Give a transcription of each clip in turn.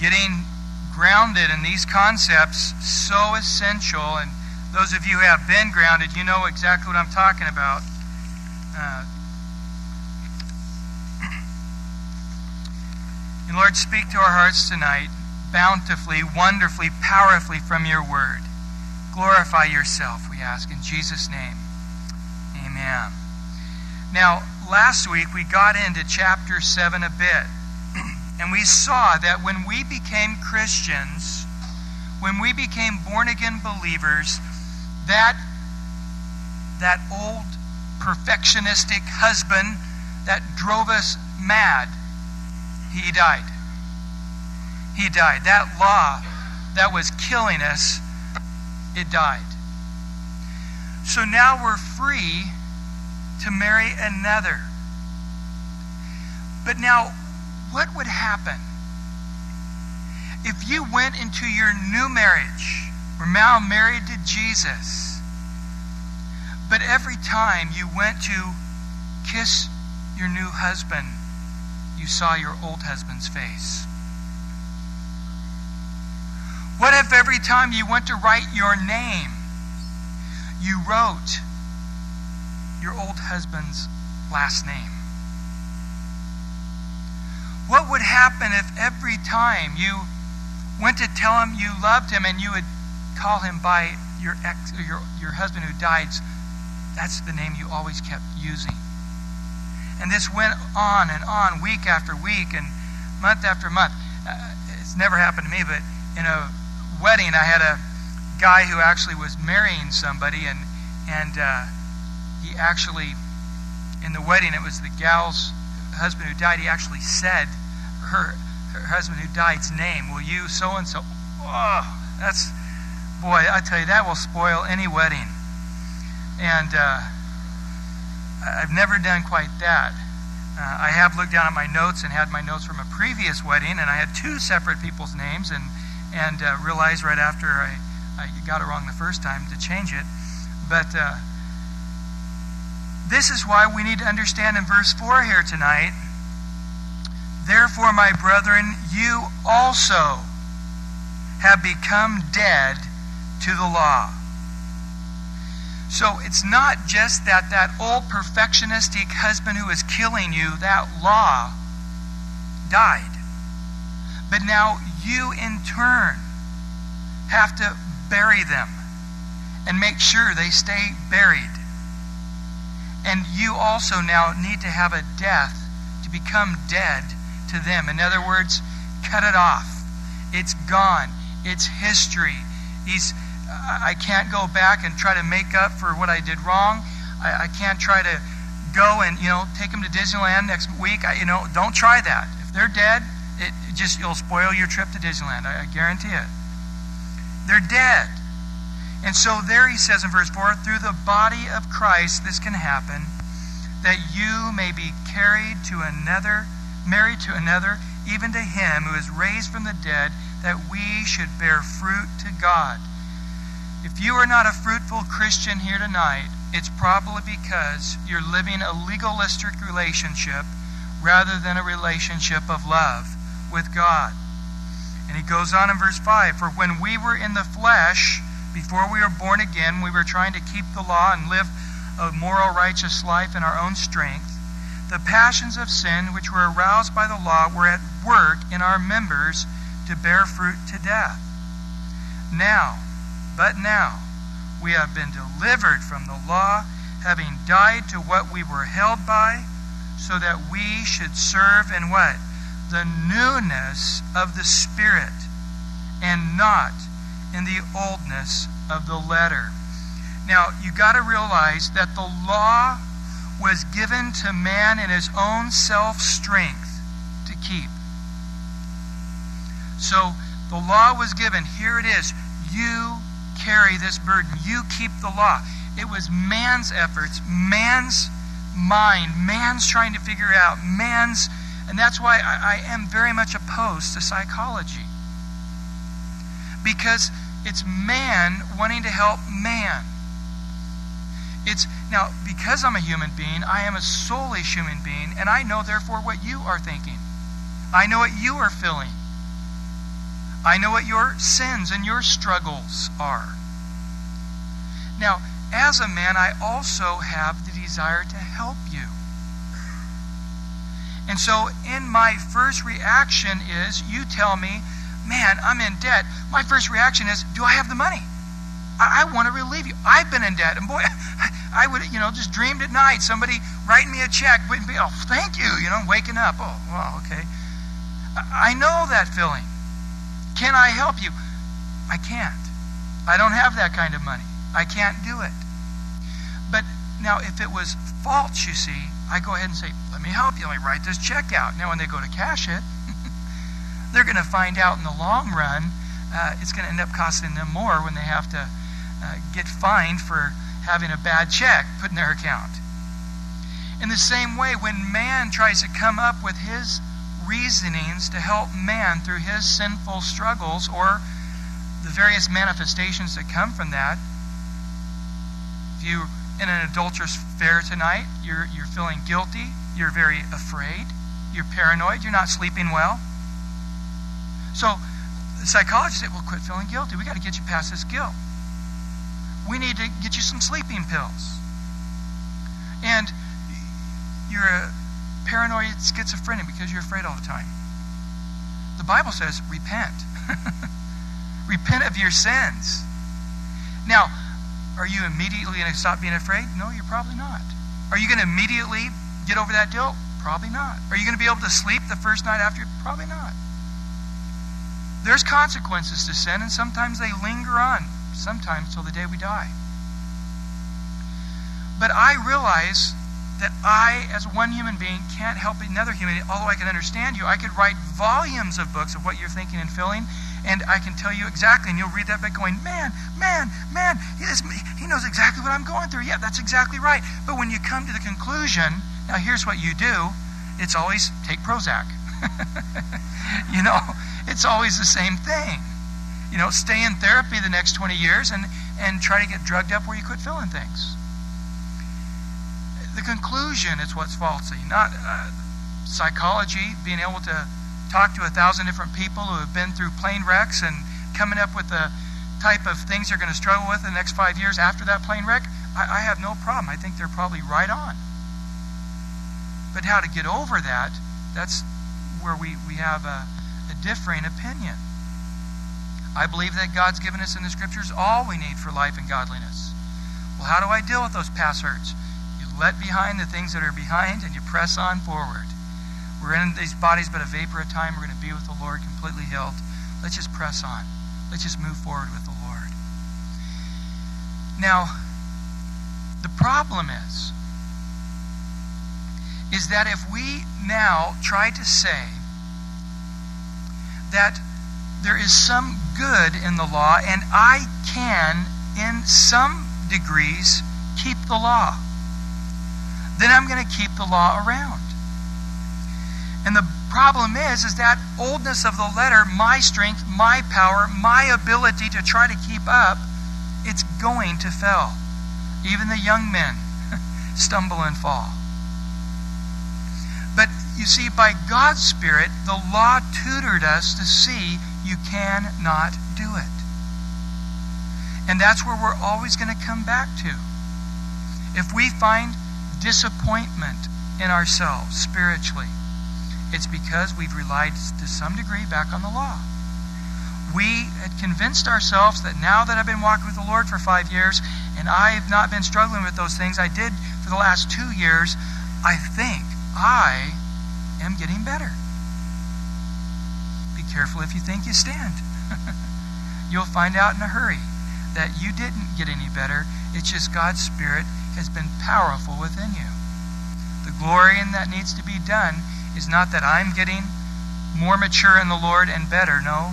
getting grounded in these concepts so essential. And those of you who have been grounded, you know exactly what I'm talking about. Uh, and Lord, speak to our hearts tonight bountifully, wonderfully, powerfully from your word. Glorify yourself, we ask in Jesus' name. Amen. Now, last week we got into chapter 7 a bit, and we saw that when we became Christians, when we became born again believers, that, that old perfectionistic husband that drove us mad, he died. He died. That law that was killing us, it died. So now we're free to marry another. But now, what would happen if you went into your new marriage, we're now married to Jesus, but every time you went to kiss your new husband, you saw your old husband's face? What if every time you went to write your name, you wrote your old husband's last name? What would happen if every time you went to tell him you loved him and you would call him by your ex your, your husband who died? That's the name you always kept using. And this went on and on, week after week and month after month. Uh, it's never happened to me, but in a wedding, I had a guy who actually was marrying somebody, and and uh, he actually, in the wedding, it was the gal's husband who died. He actually said her her husband who died's name. Will you so and so? Oh, that's boy, I tell you that will spoil any wedding. And uh, I've never done quite that. Uh, I have looked down at my notes and had my notes from a previous wedding, and I had two separate people's names, and and uh, realized right after I, I got it wrong the first time to change it. But uh, this is why we need to understand in verse 4 here tonight. Therefore, my brethren, you also have become dead to the law. So it's not just that that old perfectionistic husband who is killing you, that law died. But now you in turn have to bury them and make sure they stay buried. And you also now need to have a death to become dead to them. In other words, cut it off. It's gone. It's history. He's, I can't go back and try to make up for what I did wrong. I, I can't try to go and, you know, take them to Disneyland next week. I, you know, don't try that. If they're dead, it just it'll spoil your trip to Disneyland. I, I guarantee it. They're dead. And so there he says in verse 4 through the body of Christ, this can happen, that you may be carried to another, married to another, even to him who is raised from the dead, that we should bear fruit to God. If you are not a fruitful Christian here tonight, it's probably because you're living a legalistic relationship rather than a relationship of love with God. And he goes on in verse 5 For when we were in the flesh, before we were born again, we were trying to keep the law and live a moral, righteous life in our own strength. The passions of sin, which were aroused by the law, were at work in our members to bear fruit to death. Now, but now, we have been delivered from the law, having died to what we were held by, so that we should serve in what? the newness of the Spirit and not in the oldness of the letter. Now, you got to realize that the law was given to man in his own self strength to keep. So, the law was given. Here it is. You carry this burden. You keep the law. It was man's efforts, man's mind, man's trying to figure out, man's and that's why I, I am very much opposed to psychology. Because it's man wanting to help man. It's now because I'm a human being, I am a soulish human being, and I know therefore what you are thinking. I know what you are feeling. I know what your sins and your struggles are. Now, as a man, I also have the desire to help you. And so, in my first reaction is you tell me, man, I'm in debt. My first reaction is, do I have the money? I, I want to relieve you. I've been in debt. And boy, I would, you know, just dreamed at night, somebody writing me a check, wouldn't be, oh, thank you, you know, waking up. Oh, well, okay. I know that feeling. Can I help you? I can't. I don't have that kind of money. I can't do it. But now, if it was false, you see, I go ahead and say, let me help you. Let me write this check out. Now, when they go to cash it, they're going to find out in the long run uh, it's going to end up costing them more when they have to uh, get fined for having a bad check put in their account. In the same way, when man tries to come up with his reasonings to help man through his sinful struggles or the various manifestations that come from that, if you're in an adulterous affair tonight, you're, you're feeling guilty, you're very afraid, you're paranoid, you're not sleeping well. So the psychologist said, well, quit feeling guilty. We got to get you past this guilt we need to get you some sleeping pills. And you're a paranoid schizophrenic because you're afraid all the time. The Bible says, repent. repent of your sins. Now, are you immediately going to stop being afraid? No, you're probably not. Are you going to immediately get over that guilt? Probably not. Are you going to be able to sleep the first night after? Probably not. There's consequences to sin, and sometimes they linger on sometimes till the day we die. But I realize that I, as one human being, can't help another human. Although I can understand you, I could write volumes of books of what you're thinking and feeling, and I can tell you exactly. And you'll read that book going, man, man, man, he, is, he knows exactly what I'm going through. Yeah, that's exactly right. But when you come to the conclusion, now here's what you do it's always take Prozac. you know, it's always the same thing you know, stay in therapy the next 20 years and, and try to get drugged up where you quit feeling things. The conclusion is what's faulty, not uh, psychology, being able to talk to a thousand different people who have been through plane wrecks and coming up with the type of things you're going to struggle with in the next five years after that plane wreck. I, I have no problem. I think they're probably right on. But how to get over that, that's where we, we have a, a differing opinion. I believe that God's given us in the scriptures all we need for life and godliness. Well, how do I deal with those past hurts? You let behind the things that are behind and you press on forward. We're in these bodies but a vapor of time. We're going to be with the Lord completely healed. Let's just press on. Let's just move forward with the Lord. Now, the problem is, is that if we now try to say that there is some good in the law, and I can, in some degrees, keep the law. Then I'm going to keep the law around. And the problem is, is that oldness of the letter, my strength, my power, my ability to try to keep up, it's going to fail. Even the young men stumble and fall. You see, by God's Spirit, the law tutored us to see you cannot do it. And that's where we're always going to come back to. If we find disappointment in ourselves spiritually, it's because we've relied to some degree back on the law. We had convinced ourselves that now that I've been walking with the Lord for five years and I've not been struggling with those things I did for the last two years, I think I am getting better Be careful if you think you stand. You'll find out in a hurry that you didn't get any better. It's just God's Spirit has been powerful within you. The glory in that needs to be done is not that I'm getting more mature in the Lord and better. No.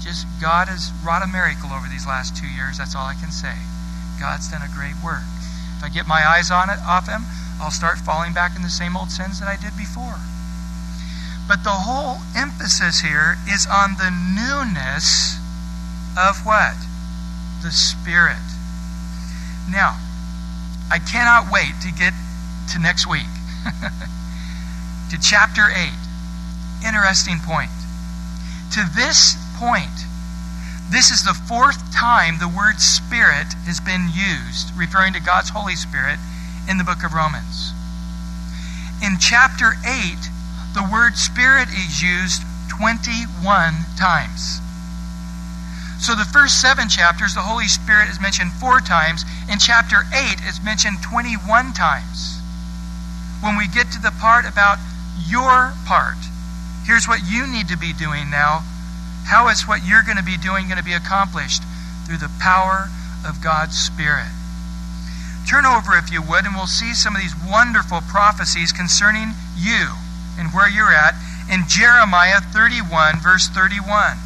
Just God has wrought a miracle over these last two years. That's all I can say. God's done a great work. If I get my eyes on it off him, I'll start falling back in the same old sins that I did before. But the whole emphasis here is on the newness of what? The Spirit. Now, I cannot wait to get to next week, to chapter 8. Interesting point. To this point. This is the fourth time the word Spirit has been used, referring to God's Holy Spirit, in the book of Romans. In chapter 8, the word Spirit is used 21 times. So the first seven chapters, the Holy Spirit is mentioned four times. In chapter 8, it's mentioned 21 times. When we get to the part about your part, here's what you need to be doing now. How is what you're going to be doing going to be accomplished? Through the power of God's Spirit. Turn over, if you would, and we'll see some of these wonderful prophecies concerning you and where you're at in Jeremiah 31, verse 31.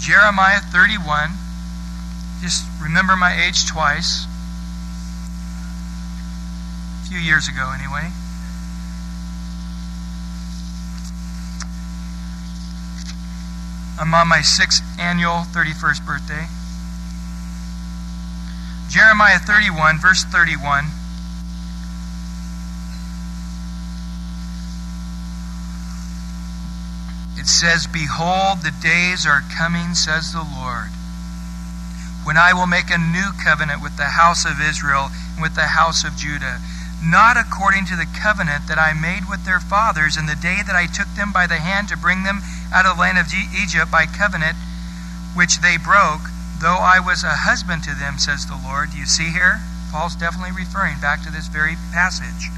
Jeremiah 31. Just remember my age twice. A few years ago, anyway. I'm on my sixth annual 31st birthday. Jeremiah 31, verse 31. It says, Behold, the days are coming, says the Lord, when I will make a new covenant with the house of Israel and with the house of Judah, not according to the covenant that I made with their fathers in the day that I took them by the hand to bring them out of the land of Egypt by covenant, which they broke though I was a husband to them, says the Lord. Do you see here? Paul's definitely referring back to this very passage.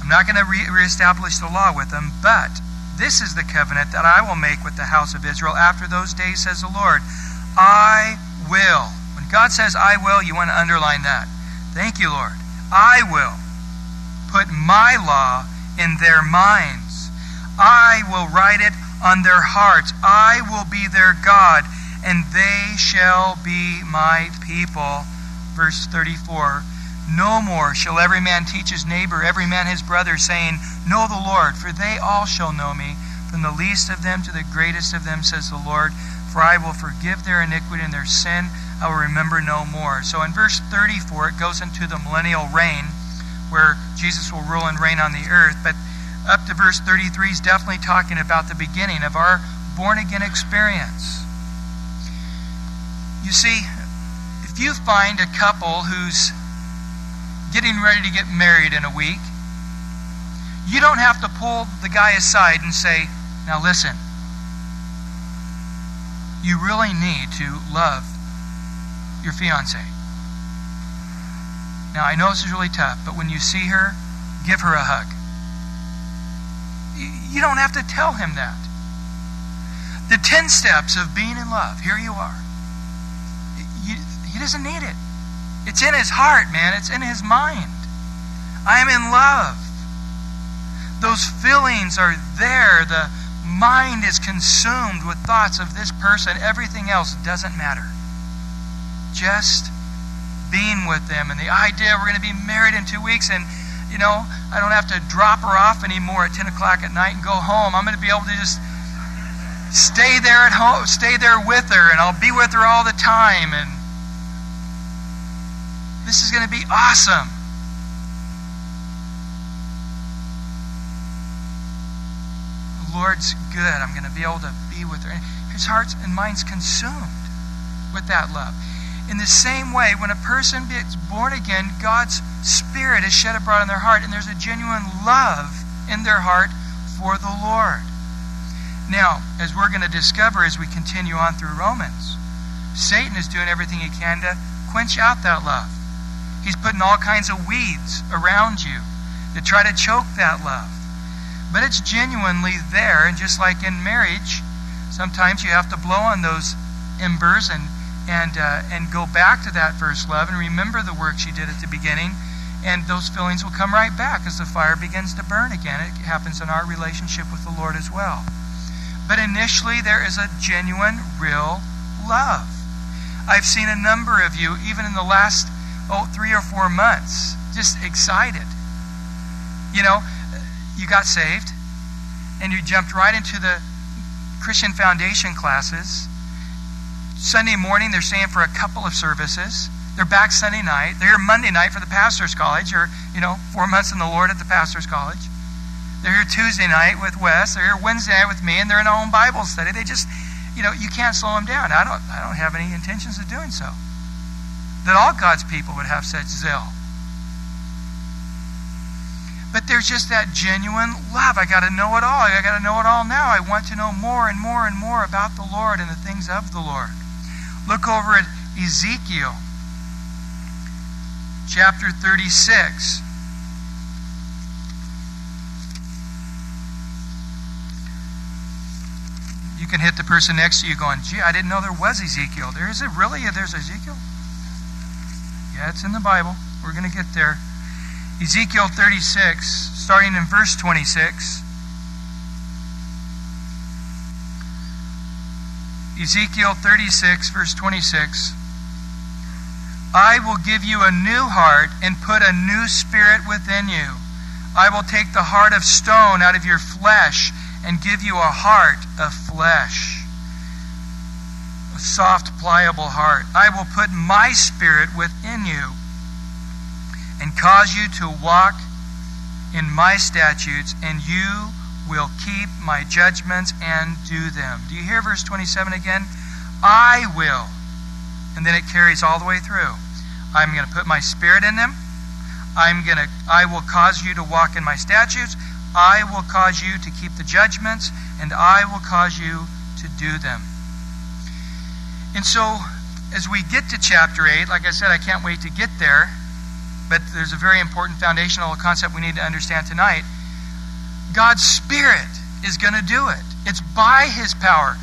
I'm not going to re- reestablish the law with them, but this is the covenant that I will make with the house of Israel after those days, says the Lord. I will. When God says I will, you want to underline that. Thank you, Lord. I will put my law in their minds. I will write it on their hearts. I will be their God and they shall be my people. Verse 34 No more shall every man teach his neighbor, every man his brother, saying, Know the Lord, for they all shall know me, from the least of them to the greatest of them, says the Lord. For I will forgive their iniquity and their sin I will remember no more. So in verse 34, it goes into the millennial reign, where Jesus will rule and reign on the earth. But up to verse 33 is definitely talking about the beginning of our born again experience. You see, if you find a couple who's getting ready to get married in a week, you don't have to pull the guy aside and say, Now listen, you really need to love your fiance. Now, I know this is really tough, but when you see her, give her a hug. You don't have to tell him that. The 10 steps of being in love, here you are. He doesn't need it. It's in his heart, man. It's in his mind. I am in love. Those feelings are there. The mind is consumed with thoughts of this person. Everything else doesn't matter. Just being with them and the idea we're going to be married in two weeks and you know i don't have to drop her off anymore at 10 o'clock at night and go home i'm going to be able to just stay there at home stay there with her and i'll be with her all the time and this is going to be awesome. The Lord's good. I'm going to be able to be with her. His heart and mind's consumed with that love. In the same way, when a person gets born again, God's Spirit is shed abroad in their heart, and there's a genuine love in their heart for the Lord. Now, as we're going to discover as we continue on through Romans, Satan is doing everything he can to quench out that love. He's putting all kinds of weeds around you to try to choke that love. But it's genuinely there, and just like in marriage, sometimes you have to blow on those embers and and uh, and go back to that first love and remember the work she did at the beginning, and those feelings will come right back as the fire begins to burn again. It happens in our relationship with the Lord as well. But initially, there is a genuine, real love. I've seen a number of you, even in the last oh, three or four months, just excited. You know, you got saved and you jumped right into the Christian foundation classes. Sunday morning, they're staying for a couple of services. They're back Sunday night. They're here Monday night for the pastor's college, or, you know, four months in the Lord at the pastor's college. They're here Tuesday night with Wes. They're here Wednesday night with me, and they're in our own Bible study. They just, you know, you can't slow them down. I don't, I don't have any intentions of doing so. That all God's people would have such zeal. But there's just that genuine love. I got to know it all. I got to know it all now. I want to know more and more and more about the Lord and the things of the Lord. Look over at Ezekiel chapter 36. You can hit the person next to you going, gee, I didn't know there was Ezekiel. There is it really? There's Ezekiel? Yeah, it's in the Bible. We're going to get there. Ezekiel 36, starting in verse 26. Ezekiel 36, verse 26. I will give you a new heart and put a new spirit within you. I will take the heart of stone out of your flesh and give you a heart of flesh. Soft, pliable heart. I will put my spirit within you and cause you to walk in my statutes, and you will keep my judgments and do them. Do you hear verse 27 again? I will. And then it carries all the way through. I'm going to put my spirit in them. I'm going to I will cause you to walk in my statutes. I will cause you to keep the judgments and I will cause you to do them. And so as we get to chapter 8, like I said I can't wait to get there but there's a very important foundational concept we need to understand tonight. God's Spirit is going to do it. It's by His power.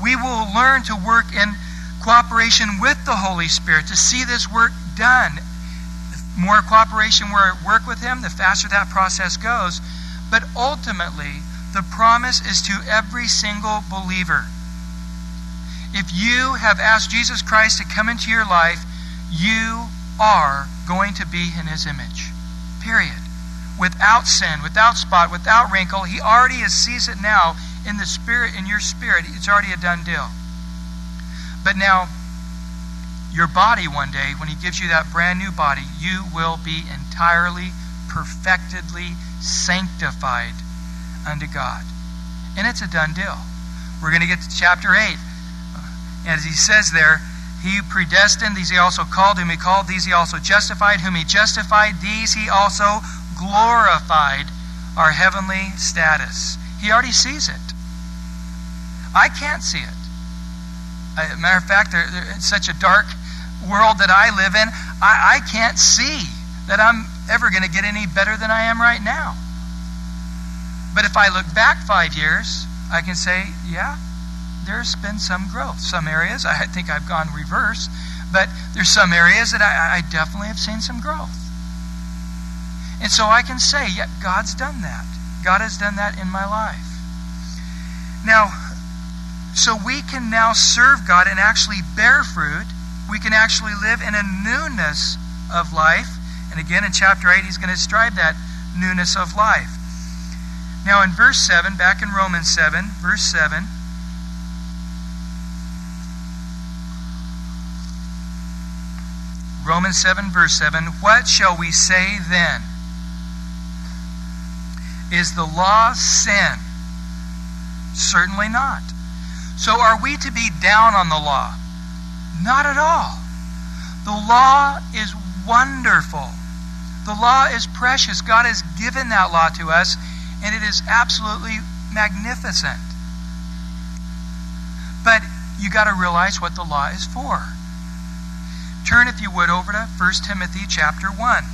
We will learn to work in cooperation with the Holy Spirit to see this work done. The more cooperation we work with Him, the faster that process goes. But ultimately, the promise is to every single believer. If you have asked Jesus Christ to come into your life, you are going to be in his image. Period. Without sin, without spot, without wrinkle. He already sees it now in the spirit, in your spirit. It's already a done deal. But now, your body one day, when he gives you that brand new body, you will be entirely, perfectedly sanctified unto God. And it's a done deal. We're going to get to chapter 8. As he says there, he predestined, these he also called. Whom he called, these he also justified. Whom he justified, these he also glorified our heavenly status. He already sees it. I can't see it. As matter of fact, it's such a dark world that I live in. I, I can't see that I'm ever going to get any better than I am right now. But if I look back five years, I can say, yeah, there's been some growth. Some areas, I think I've gone reverse, but there's some areas that I, I definitely have seen some growth. And so I can say, yeah, God's done that. God has done that in my life. Now, so we can now serve God and actually bear fruit. We can actually live in a newness of life. And again, in chapter 8, he's going to describe that newness of life. Now, in verse 7, back in Romans 7, verse 7, Romans 7, verse 7 What shall we say then? Is the law sin? Certainly not. So are we to be down on the law? Not at all. The law is wonderful. The law is precious. God has given that law to us, and it is absolutely magnificent. But you got to realize what the law is for. Turn, if you would, over to 1 Timothy chapter 1.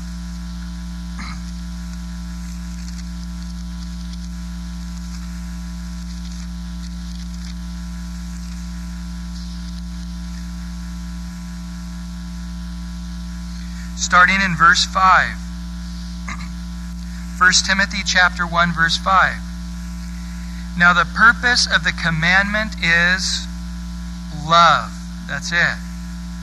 starting in verse 5. 1 Timothy chapter 1 verse 5. Now the purpose of the commandment is love. That's it.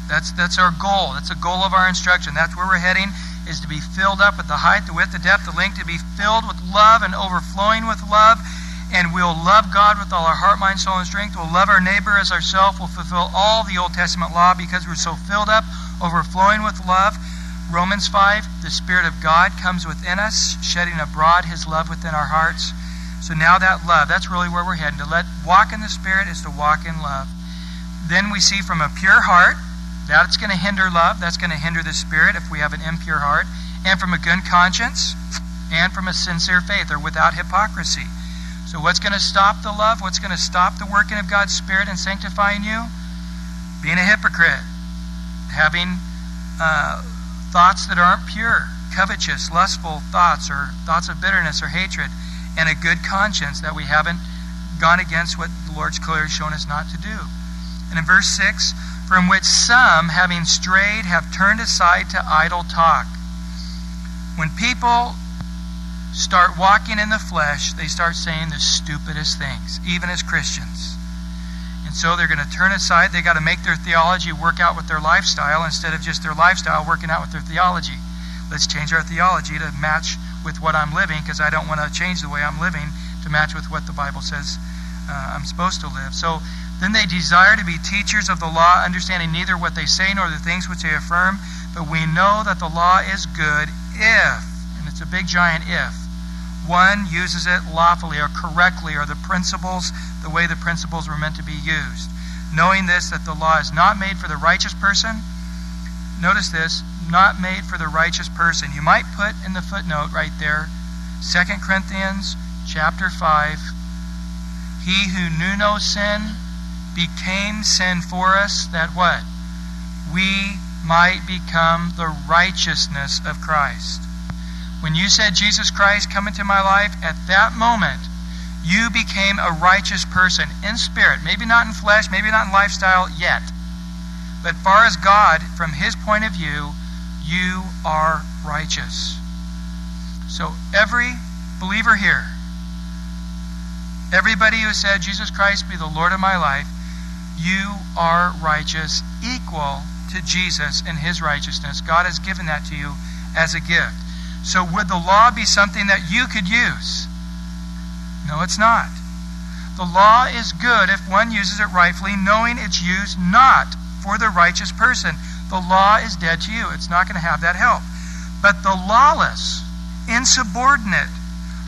That's, that's our goal. That's the goal of our instruction. That's where we're heading, is to be filled up with the height, the width, the depth, the length, to be filled with love and overflowing with love. And we'll love God with all our heart, mind, soul, and strength. We'll love our neighbor as ourselves. We'll fulfill all the Old Testament law because we're so filled up, overflowing with love. Romans 5, the Spirit of God comes within us, shedding abroad His love within our hearts. So now that love, that's really where we're heading. To let walk in the Spirit is to walk in love. Then we see from a pure heart, that's going to hinder love. That's going to hinder the Spirit if we have an impure heart. And from a good conscience, and from a sincere faith, or without hypocrisy. So, what's going to stop the love? What's going to stop the working of God's Spirit and sanctifying you? Being a hypocrite, having uh, thoughts that aren't pure, covetous, lustful thoughts, or thoughts of bitterness or hatred, and a good conscience that we haven't gone against what the Lord's clearly shown us not to do. And in verse 6, from which some, having strayed, have turned aside to idle talk. When people start walking in the flesh, they start saying the stupidest things, even as Christians. And so they're going to turn aside. They got to make their theology work out with their lifestyle instead of just their lifestyle working out with their theology. Let's change our theology to match with what I'm living because I don't want to change the way I'm living to match with what the Bible says uh, I'm supposed to live. So then they desire to be teachers of the law, understanding neither what they say nor the things which they affirm. But we know that the law is good if, and it's a big giant if, one uses it lawfully or correctly, or the principles, the way the principles were meant to be used. Knowing this, that the law is not made for the righteous person. Notice this, not made for the righteous person. You might put in the footnote right there, 2 Corinthians chapter 5. He who knew no sin became sin for us, that what? We might become the righteousness of Christ. When you said, Jesus Christ, come into my life, at that moment, you became a righteous person in spirit. Maybe not in flesh, maybe not in lifestyle yet. But far as God, from his point of view, you are righteous. So every believer here, everybody who said, Jesus Christ be the Lord of my life, you are righteous, equal to Jesus and his righteousness. God has given that to you as a gift. So, would the law be something that you could use? No, it's not. The law is good if one uses it rightfully, knowing it's used not for the righteous person. The law is dead to you. It's not going to have that help. But the lawless, insubordinate,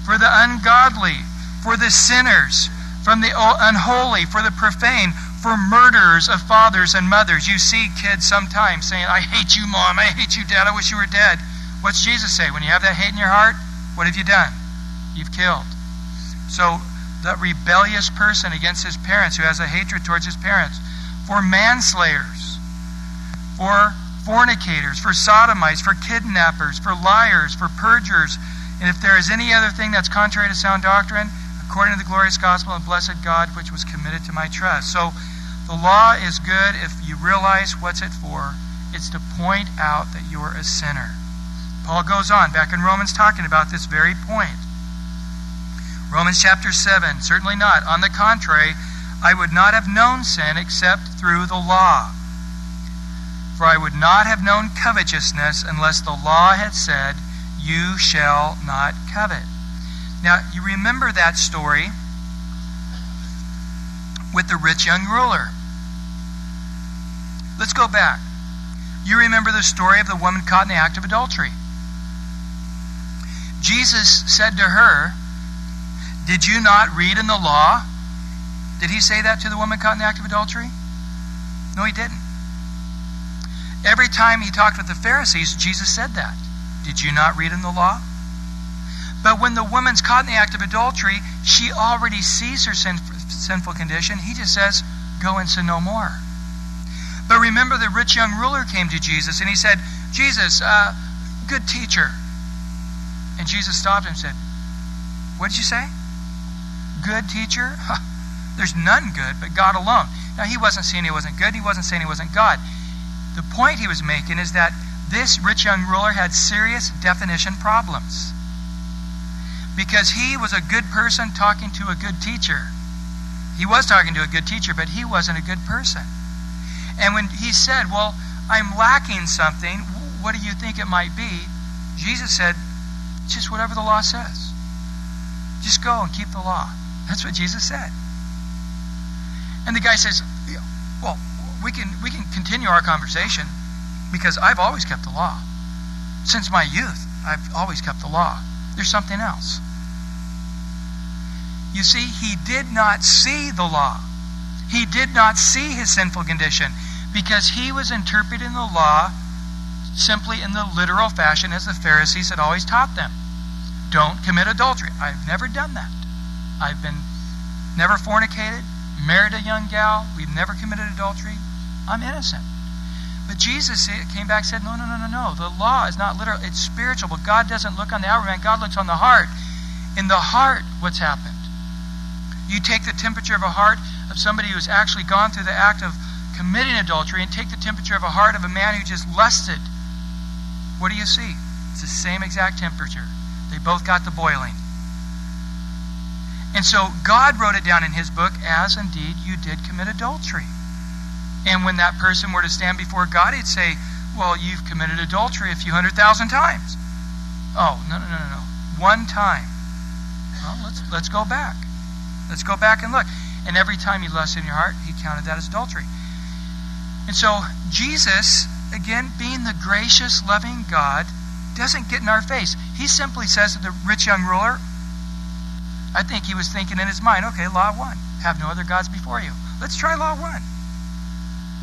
for the ungodly, for the sinners, from the unholy, for the profane, for murderers of fathers and mothers. You see kids sometimes saying, I hate you, mom. I hate you, dad. I wish you were dead. What's Jesus say? When you have that hate in your heart, what have you done? You've killed. So, the rebellious person against his parents who has a hatred towards his parents, for manslayers, for fornicators, for sodomites, for kidnappers, for liars, for perjurers, and if there is any other thing that's contrary to sound doctrine, according to the glorious gospel of blessed God, which was committed to my trust. So, the law is good if you realize what's it for. It's to point out that you're a sinner. Paul goes on back in Romans talking about this very point. Romans chapter 7, certainly not. On the contrary, I would not have known sin except through the law. For I would not have known covetousness unless the law had said, You shall not covet. Now, you remember that story with the rich young ruler. Let's go back. You remember the story of the woman caught in the act of adultery. Jesus said to her, Did you not read in the law? Did he say that to the woman caught in the act of adultery? No, he didn't. Every time he talked with the Pharisees, Jesus said that. Did you not read in the law? But when the woman's caught in the act of adultery, she already sees her sin, sinful condition. He just says, Go and sin no more. But remember, the rich young ruler came to Jesus and he said, Jesus, uh, good teacher, and Jesus stopped him and said, What did you say? Good teacher? There's none good but God alone. Now, he wasn't saying he wasn't good, he wasn't saying he wasn't God. The point he was making is that this rich young ruler had serious definition problems. Because he was a good person talking to a good teacher. He was talking to a good teacher, but he wasn't a good person. And when he said, Well, I'm lacking something, what do you think it might be? Jesus said, just whatever the law says. Just go and keep the law. That's what Jesus said. And the guy says, Well, we can, we can continue our conversation because I've always kept the law. Since my youth, I've always kept the law. There's something else. You see, he did not see the law. He did not see his sinful condition because he was interpreting the law simply in the literal fashion as the Pharisees had always taught them. Don't commit adultery. I've never done that. I've been never fornicated, married a young gal, we've never committed adultery. I'm innocent. But Jesus came back and said, No, no, no, no, no. The law is not literal, it's spiritual. But God doesn't look on the outward man, God looks on the heart. In the heart, what's happened? You take the temperature of a heart of somebody who's actually gone through the act of committing adultery and take the temperature of a heart of a man who just lusted. What do you see? It's the same exact temperature. They both got the boiling. And so God wrote it down in his book as indeed you did commit adultery. And when that person were to stand before God, he'd say, Well, you've committed adultery a few hundred thousand times. Oh, no, no, no, no, no. One time. Well, let's, let's go back. Let's go back and look. And every time you lust in your heart, he counted that as adultery. And so Jesus, again, being the gracious, loving God, doesn't get in our face. He simply says to the rich young ruler, I think he was thinking in his mind, okay, law one, have no other gods before you. Let's try law one.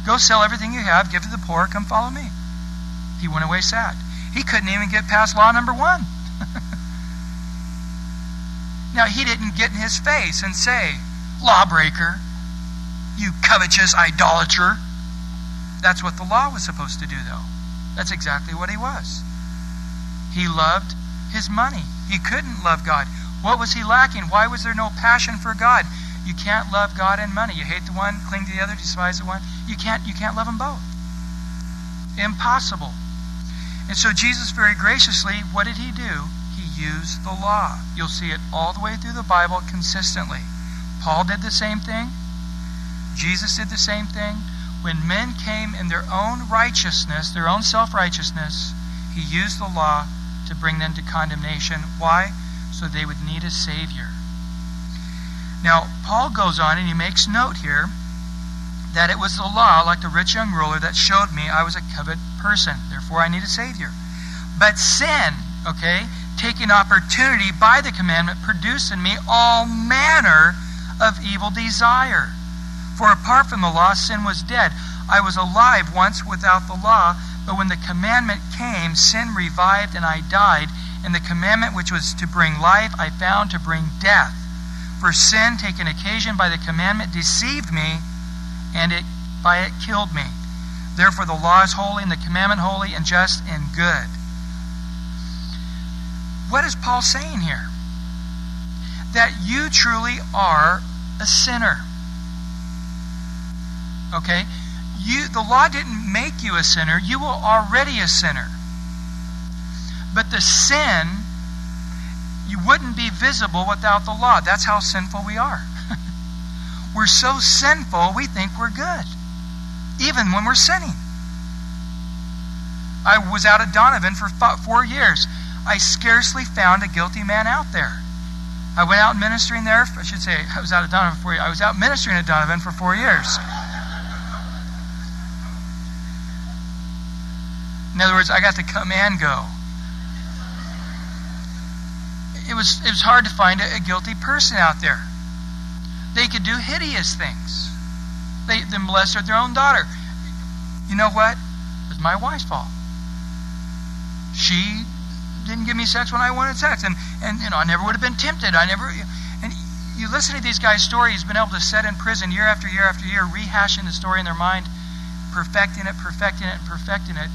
Go sell everything you have, give to the poor, come follow me. He went away sad. He couldn't even get past law number one. now, he didn't get in his face and say, lawbreaker, you covetous idolater. That's what the law was supposed to do, though. That's exactly what he was. He loved his money. He couldn't love God. What was he lacking? Why was there no passion for God? You can't love God and money. You hate the one, cling to the other, despise the one. You can't you can't love them both. Impossible. And so Jesus very graciously, what did he do? He used the law. You'll see it all the way through the Bible consistently. Paul did the same thing. Jesus did the same thing. When men came in their own righteousness, their own self righteousness, he used the law to bring them to condemnation. Why? So they would need a Savior. Now, Paul goes on and he makes note here that it was the law, like the rich young ruler, that showed me I was a coveted person. Therefore, I need a Savior. But sin, okay, taking opportunity by the commandment, produced in me all manner of evil desire. For apart from the law, sin was dead. I was alive once without the law, but when the commandment came, sin revived and I died. And the commandment which was to bring life, I found to bring death. For sin, taken occasion by the commandment, deceived me, and it by it killed me. Therefore, the law is holy, and the commandment holy, and just and good. What is Paul saying here? That you truly are a sinner. Okay? You, the law didn't make you a sinner. You were already a sinner. But the sin, you wouldn't be visible without the law. That's how sinful we are. we're so sinful, we think we're good, even when we're sinning. I was out at Donovan for four years. I scarcely found a guilty man out there. I went out ministering there. I should say I was out at Donovan for. I was out ministering at Donovan for four years. In other words, I got to come and go. It was, it was hard to find a, a guilty person out there. They could do hideous things. They, they molested their own daughter. You know what? It was my wife's fault. She didn't give me sex when I wanted sex. And, and you know, I never would have been tempted. I never. And you listen to these guys' stories, been able to sit in prison year after year after year, rehashing the story in their mind, perfecting it, perfecting it, perfecting it.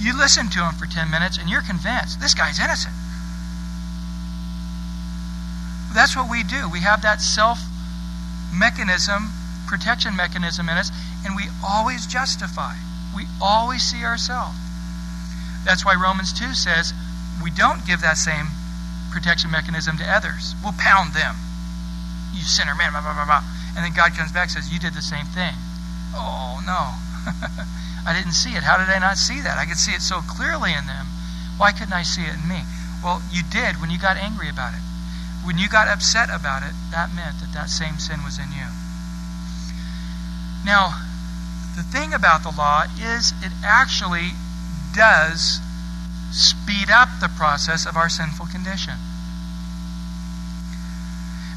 You listen to him for 10 minutes and you're convinced this guy's innocent. That's what we do. We have that self mechanism, protection mechanism in us, and we always justify. We always see ourselves. That's why Romans 2 says we don't give that same protection mechanism to others. We'll pound them. You sinner, man, blah, blah, blah, blah. And then God comes back and says, You did the same thing. Oh, no. I didn't see it. How did I not see that? I could see it so clearly in them. Why couldn't I see it in me? Well, you did when you got angry about it. When you got upset about it, that meant that that same sin was in you. Now, the thing about the law is it actually does speed up the process of our sinful condition.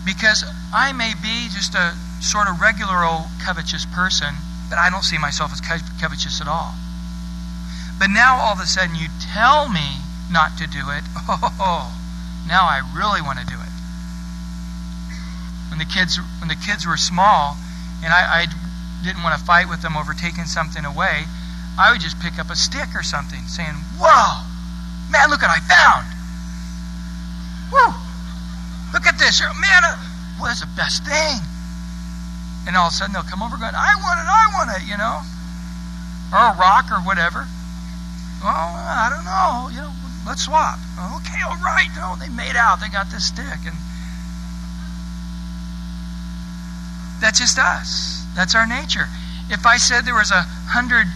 Because I may be just a sort of regular old covetous person, but I don't see myself as covetous at all. But now all of a sudden you tell me not to do it. Oh, now I really want to do it. When the kids when the kids were small, and I, I didn't want to fight with them over taking something away, I would just pick up a stick or something, saying, "Whoa, man, look what I found! Whoa, look at this, man! Uh, well, that's the best thing." And all of a sudden they'll come over and going, I want it, I want it, you know. Or a rock or whatever. Well, I don't know, you know, let's swap. Okay, all right. No, they made out. They got this stick. And that's just us. That's our nature. If I said there was a hundred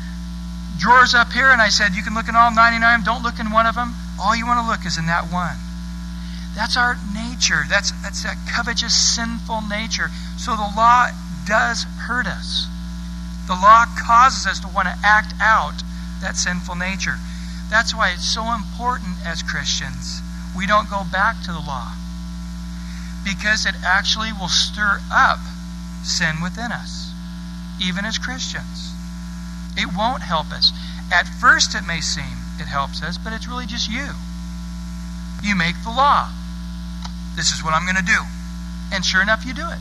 drawers up here and I said you can look in all 99 don't look in one of them, all you want to look is in that one. That's our nature. That's, that's that covetous, sinful nature. So the law does hurt us. The law causes us to want to act out that sinful nature. That's why it's so important as Christians we don't go back to the law. Because it actually will stir up sin within us, even as Christians. It won't help us. At first, it may seem it helps us, but it's really just you. You make the law. This is what I'm going to do. And sure enough, you do it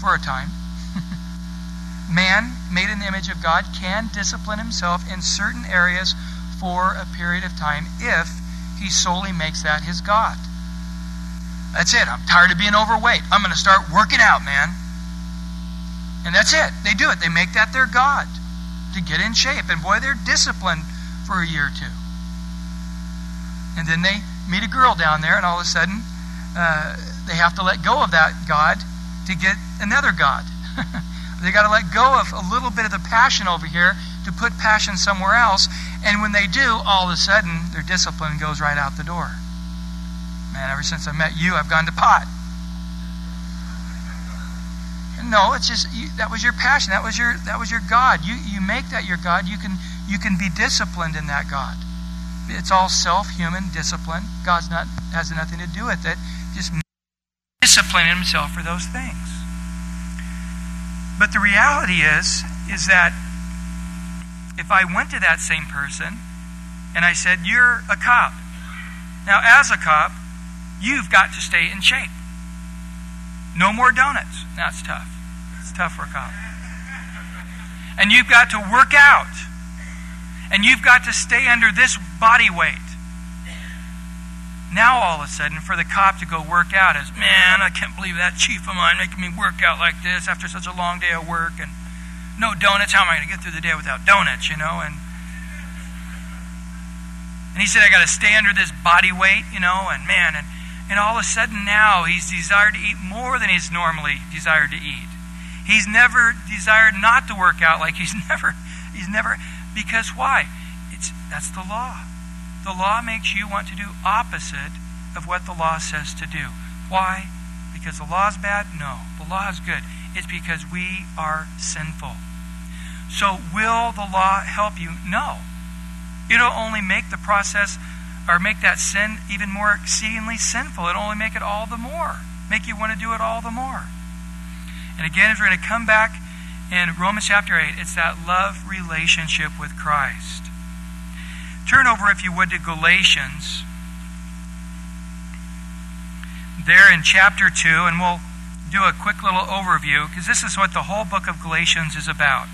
for a time. Man, made in the image of God, can discipline himself in certain areas for a period of time if he solely makes that his God. That's it. I'm tired of being overweight. I'm going to start working out, man. And that's it. They do it. They make that their God to get in shape. And boy, they're disciplined for a year or two. And then they meet a girl down there, and all of a sudden, uh, they have to let go of that God to get another God. they got to let go of a little bit of the passion over here to put passion somewhere else. And when they do, all of a sudden, their discipline goes right out the door. Man, ever since I met you, I've gone to pot. No, it's just you, that was your passion. That was your that was your God. You you make that your God. You can you can be disciplined in that God. It's all self-human discipline. God's not has nothing to do with it. Just discipline himself for those things. But the reality is, is that if I went to that same person and I said, You're a cop. Now, as a cop, you've got to stay in shape. No more donuts. That's tough. It's tough for a cop. And you've got to work out. And you've got to stay under this body weight. Now, all of a sudden, for the cop to go work out is, man, I can't believe that chief of mine making me work out like this after such a long day of work. And no donuts. How am I going to get through the day without donuts, you know? And, and he said, I got to stay under this body weight, you know? And man, and, and all of a sudden now he's desired to eat more than he's normally desired to eat. He's never desired not to work out like he's never, he's never, because why? It's, that's the law. The law makes you want to do opposite of what the law says to do. Why? Because the law is bad? No. The law is good. It's because we are sinful. So, will the law help you? No. It'll only make the process or make that sin even more exceedingly sinful. It'll only make it all the more, make you want to do it all the more. And again, if we're going to come back in Romans chapter 8, it's that love relationship with Christ. Turn over, if you would, to Galatians. There in chapter 2, and we'll do a quick little overview because this is what the whole book of Galatians is about.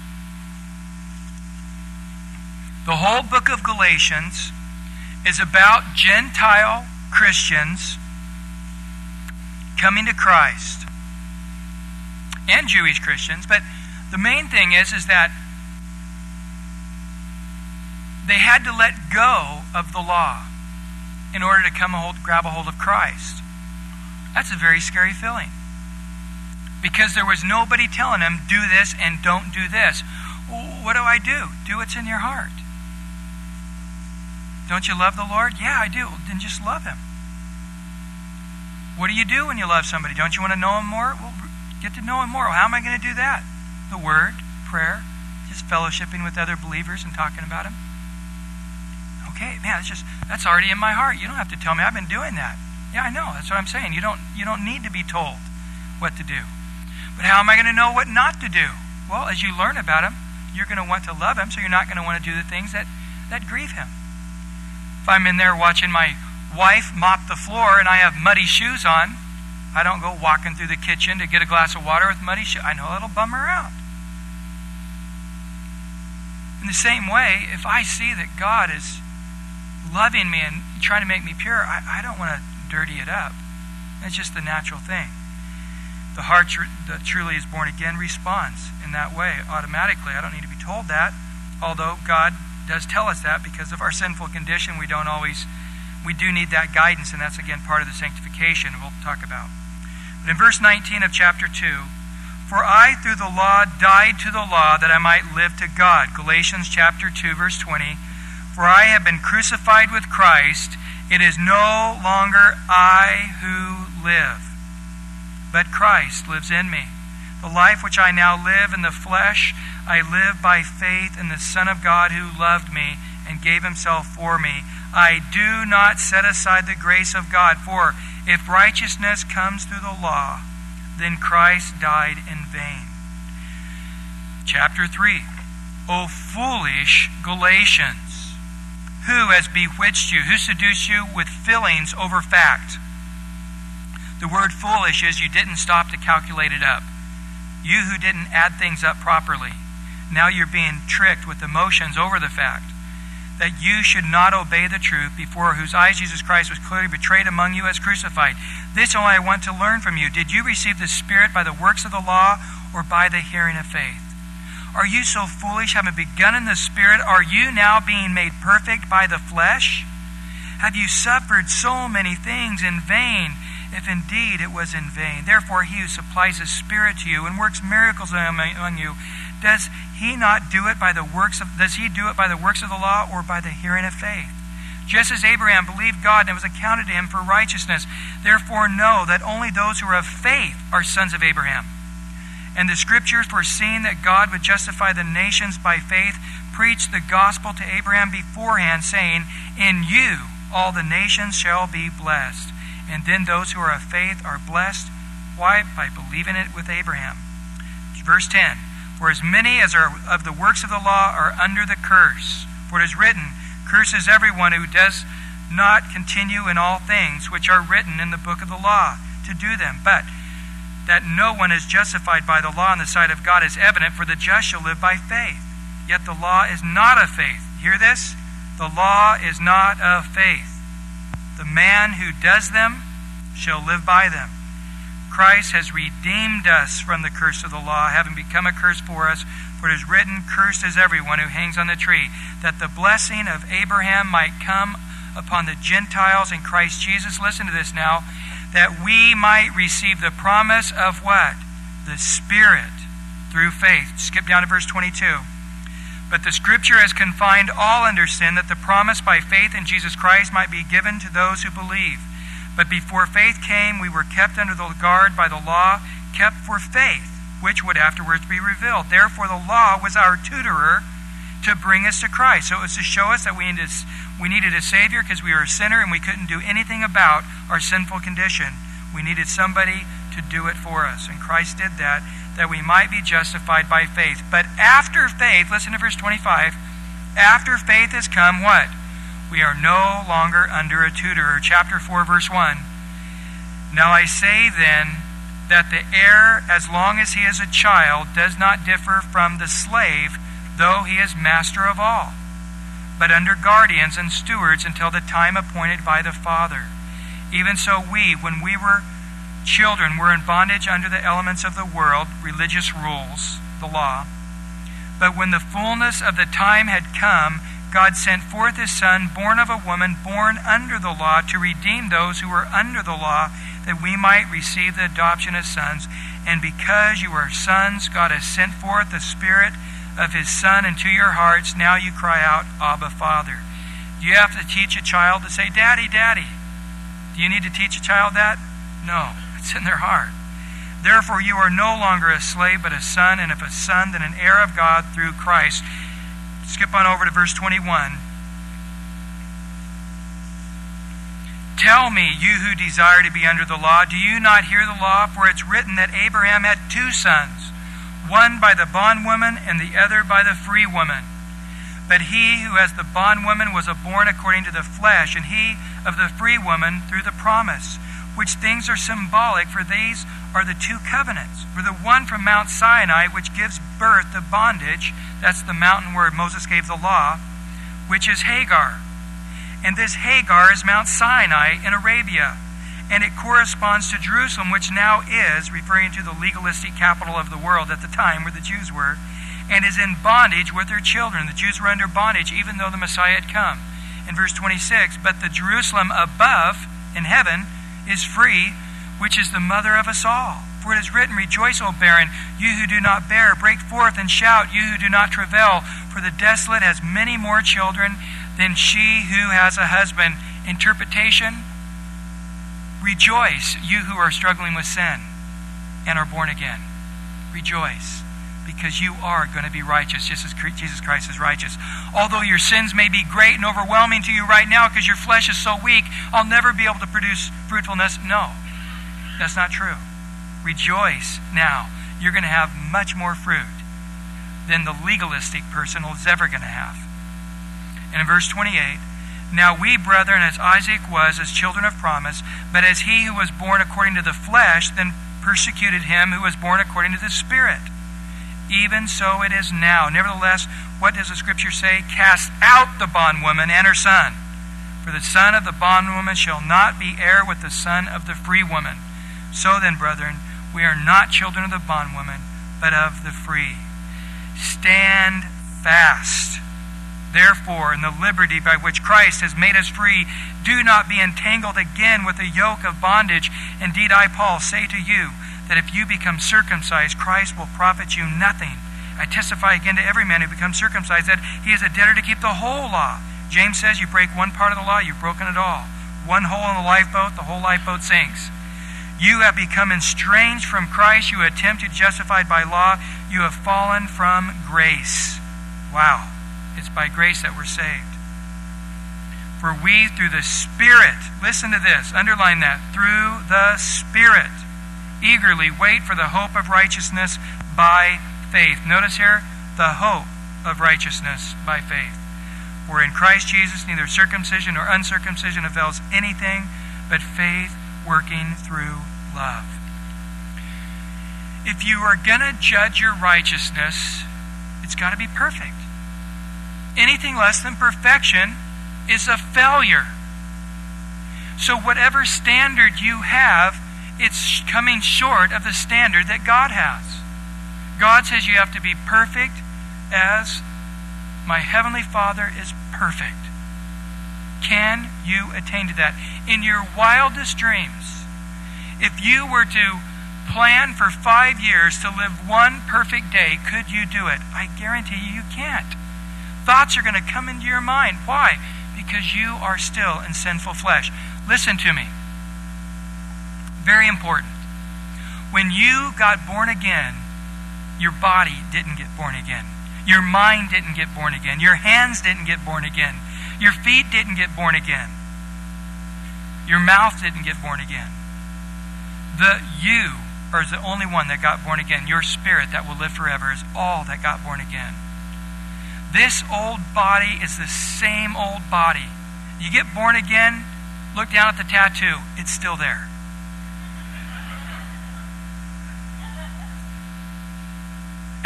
The whole book of Galatians is about Gentile Christians coming to Christ and Jewish Christians, but the main thing is is that they had to let go of the law in order to come hold, grab a hold of Christ. That's a very scary feeling. Because there was nobody telling them, do this and don't do this. What do I do? Do what's in your heart. Don't you love the Lord? Yeah, I do. Then just love Him. What do you do when you love somebody? Don't you want to know Him more? Well, get to know Him more. How am I going to do that? The Word, prayer, just fellowshipping with other believers and talking about Him. Okay, man, it's just that's already in my heart. You don't have to tell me. I've been doing that. Yeah, I know. That's what I'm saying. You don't you don't need to be told what to do. But how am I going to know what not to do? Well, as you learn about him, you're going to want to love him, so you're not going to want to do the things that, that grieve him. If I'm in there watching my wife mop the floor and I have muddy shoes on, I don't go walking through the kitchen to get a glass of water with muddy shoes. I know that'll bum her out. In the same way, if I see that God is loving me and trying to make me pure, I, I don't want to dirty it up. That's just the natural thing. The heart tr- that truly is born again responds in that way automatically. I don't need to be told that, although God does tell us that because of our sinful condition. We don't always, we do need that guidance, and that's again part of the sanctification we'll talk about. But in verse 19 of chapter 2, for I through the law died to the law that I might live to God. Galatians chapter 2, verse 20. For I have been crucified with Christ. It is no longer I who live but Christ lives in me. The life which I now live in the flesh, I live by faith in the Son of God who loved me and gave himself for me. I do not set aside the grace of God, for if righteousness comes through the law, then Christ died in vain. Chapter 3 O foolish Galatians, who has bewitched you, who seduced you with feelings over fact? The word foolish is you didn't stop to calculate it up. You who didn't add things up properly. Now you're being tricked with emotions over the fact that you should not obey the truth before whose eyes Jesus Christ was clearly betrayed among you as crucified. This only I want to learn from you. Did you receive the Spirit by the works of the law or by the hearing of faith? Are you so foolish, having begun in the Spirit, are you now being made perfect by the flesh? Have you suffered so many things in vain? if indeed it was in vain. Therefore, he who supplies his spirit to you and works miracles among you, does he not do it by the works of does he do it by the works of the law or by the hearing of faith? Just as Abraham believed God and it was accounted to him for righteousness, therefore know that only those who are of faith are sons of Abraham. And the scriptures, foreseeing that God would justify the nations by faith, preached the gospel to Abraham beforehand, saying, In you all the nations shall be blessed. And then those who are of faith are blessed. Why? By believing it with Abraham. Verse 10 For as many as are of the works of the law are under the curse. For it is written, Curses everyone who does not continue in all things which are written in the book of the law to do them. But that no one is justified by the law in the sight of God is evident, for the just shall live by faith. Yet the law is not of faith. Hear this? The law is not of faith. The man who does them shall live by them. Christ has redeemed us from the curse of the law, having become a curse for us. For it is written, Cursed is everyone who hangs on the tree, that the blessing of Abraham might come upon the Gentiles in Christ Jesus. Listen to this now. That we might receive the promise of what? The Spirit through faith. Skip down to verse 22. But the Scripture has confined all under sin that the promise by faith in Jesus Christ might be given to those who believe. But before faith came, we were kept under the guard by the law, kept for faith, which would afterwards be revealed. Therefore, the law was our tutorer to bring us to Christ. So it was to show us that we needed, we needed a Savior because we were a sinner and we couldn't do anything about our sinful condition. We needed somebody to do it for us. And Christ did that that we might be justified by faith. But after faith, listen to verse 25, after faith has come, what? We are no longer under a tutor. Chapter 4, verse 1. Now I say then that the heir, as long as he is a child, does not differ from the slave, though he is master of all, but under guardians and stewards until the time appointed by the Father. Even so, we, when we were children were in bondage under the elements of the world, religious rules, the law. But when the fullness of the time had come, God sent forth his Son, born of a woman, born under the law, to redeem those who were under the law, that we might receive the adoption as sons. And because you are sons, God has sent forth the Spirit of his Son into your hearts. Now you cry out, Abba, Father. Do you have to teach a child to say, Daddy, Daddy? Do you need to teach a child that? No it's in their heart. Therefore, you are no longer a slave, but a son, and if a son, then an heir of God through Christ. Skip on over to verse 21. Tell me, you who desire to be under the law, do you not hear the law? For it's written that Abraham had two sons, one by the bondwoman and the other by the free woman. But he who has the bondwoman was born according to the flesh, and he of the free woman through the promise, which things are symbolic, for these are the two covenants. For the one from Mount Sinai, which gives birth to bondage, that's the mountain where Moses gave the law, which is Hagar. And this Hagar is Mount Sinai in Arabia. And it corresponds to Jerusalem, which now is, referring to the legalistic capital of the world at the time where the Jews were, and is in bondage with their children. The Jews were under bondage even though the Messiah had come. In verse 26, but the Jerusalem above in heaven is free, which is the mother of us all. For it is written, Rejoice, O barren, you who do not bear. Break forth and shout, you who do not travail. For the desolate has many more children than she who has a husband. Interpretation Rejoice, you who are struggling with sin and are born again. Rejoice because you are going to be righteous, just as Jesus Christ is righteous. Although your sins may be great and overwhelming to you right now because your flesh is so weak, I'll never be able to produce fruitfulness. No, that's not true. Rejoice now. You're going to have much more fruit than the legalistic person is ever going to have. And in verse 28, now we, brethren, as Isaac was, as children of promise, but as he who was born according to the flesh, then persecuted him who was born according to the Spirit. Even so it is now. Nevertheless, what does the Scripture say? Cast out the bondwoman and her son. For the son of the bondwoman shall not be heir with the son of the free woman. So then, brethren, we are not children of the bondwoman, but of the free. Stand fast. Therefore, in the liberty by which Christ has made us free, do not be entangled again with the yoke of bondage. Indeed, I, Paul, say to you, that if you become circumcised, Christ will profit you nothing. I testify again to every man who becomes circumcised that he is a debtor to keep the whole law. James says you break one part of the law, you've broken it all. One hole in the lifeboat, the whole lifeboat sinks. You have become estranged from Christ. You attempt to justify by law. You have fallen from grace. Wow. It's by grace that we're saved. For we, through the Spirit, listen to this, underline that, through the Spirit eagerly wait for the hope of righteousness by faith. Notice here, the hope of righteousness by faith. For in Christ Jesus, neither circumcision nor uncircumcision avails anything but faith working through love. If you are going to judge your righteousness, it's got to be perfect. Anything less than perfection is a failure. So, whatever standard you have, it's coming short of the standard that God has. God says you have to be perfect as my Heavenly Father is perfect. Can you attain to that? In your wildest dreams, if you were to plan for five years to live one perfect day, could you do it? I guarantee you, you can't. Thoughts are going to come into your mind. Why? Because you are still in sinful flesh. Listen to me. Very important. When you got born again, your body didn't get born again. Your mind didn't get born again. Your hands didn't get born again. Your feet didn't get born again. Your mouth didn't get born again. The you is the only one that got born again. Your spirit that will live forever is all that got born again. This old body is the same old body. You get born again, look down at the tattoo, it's still there.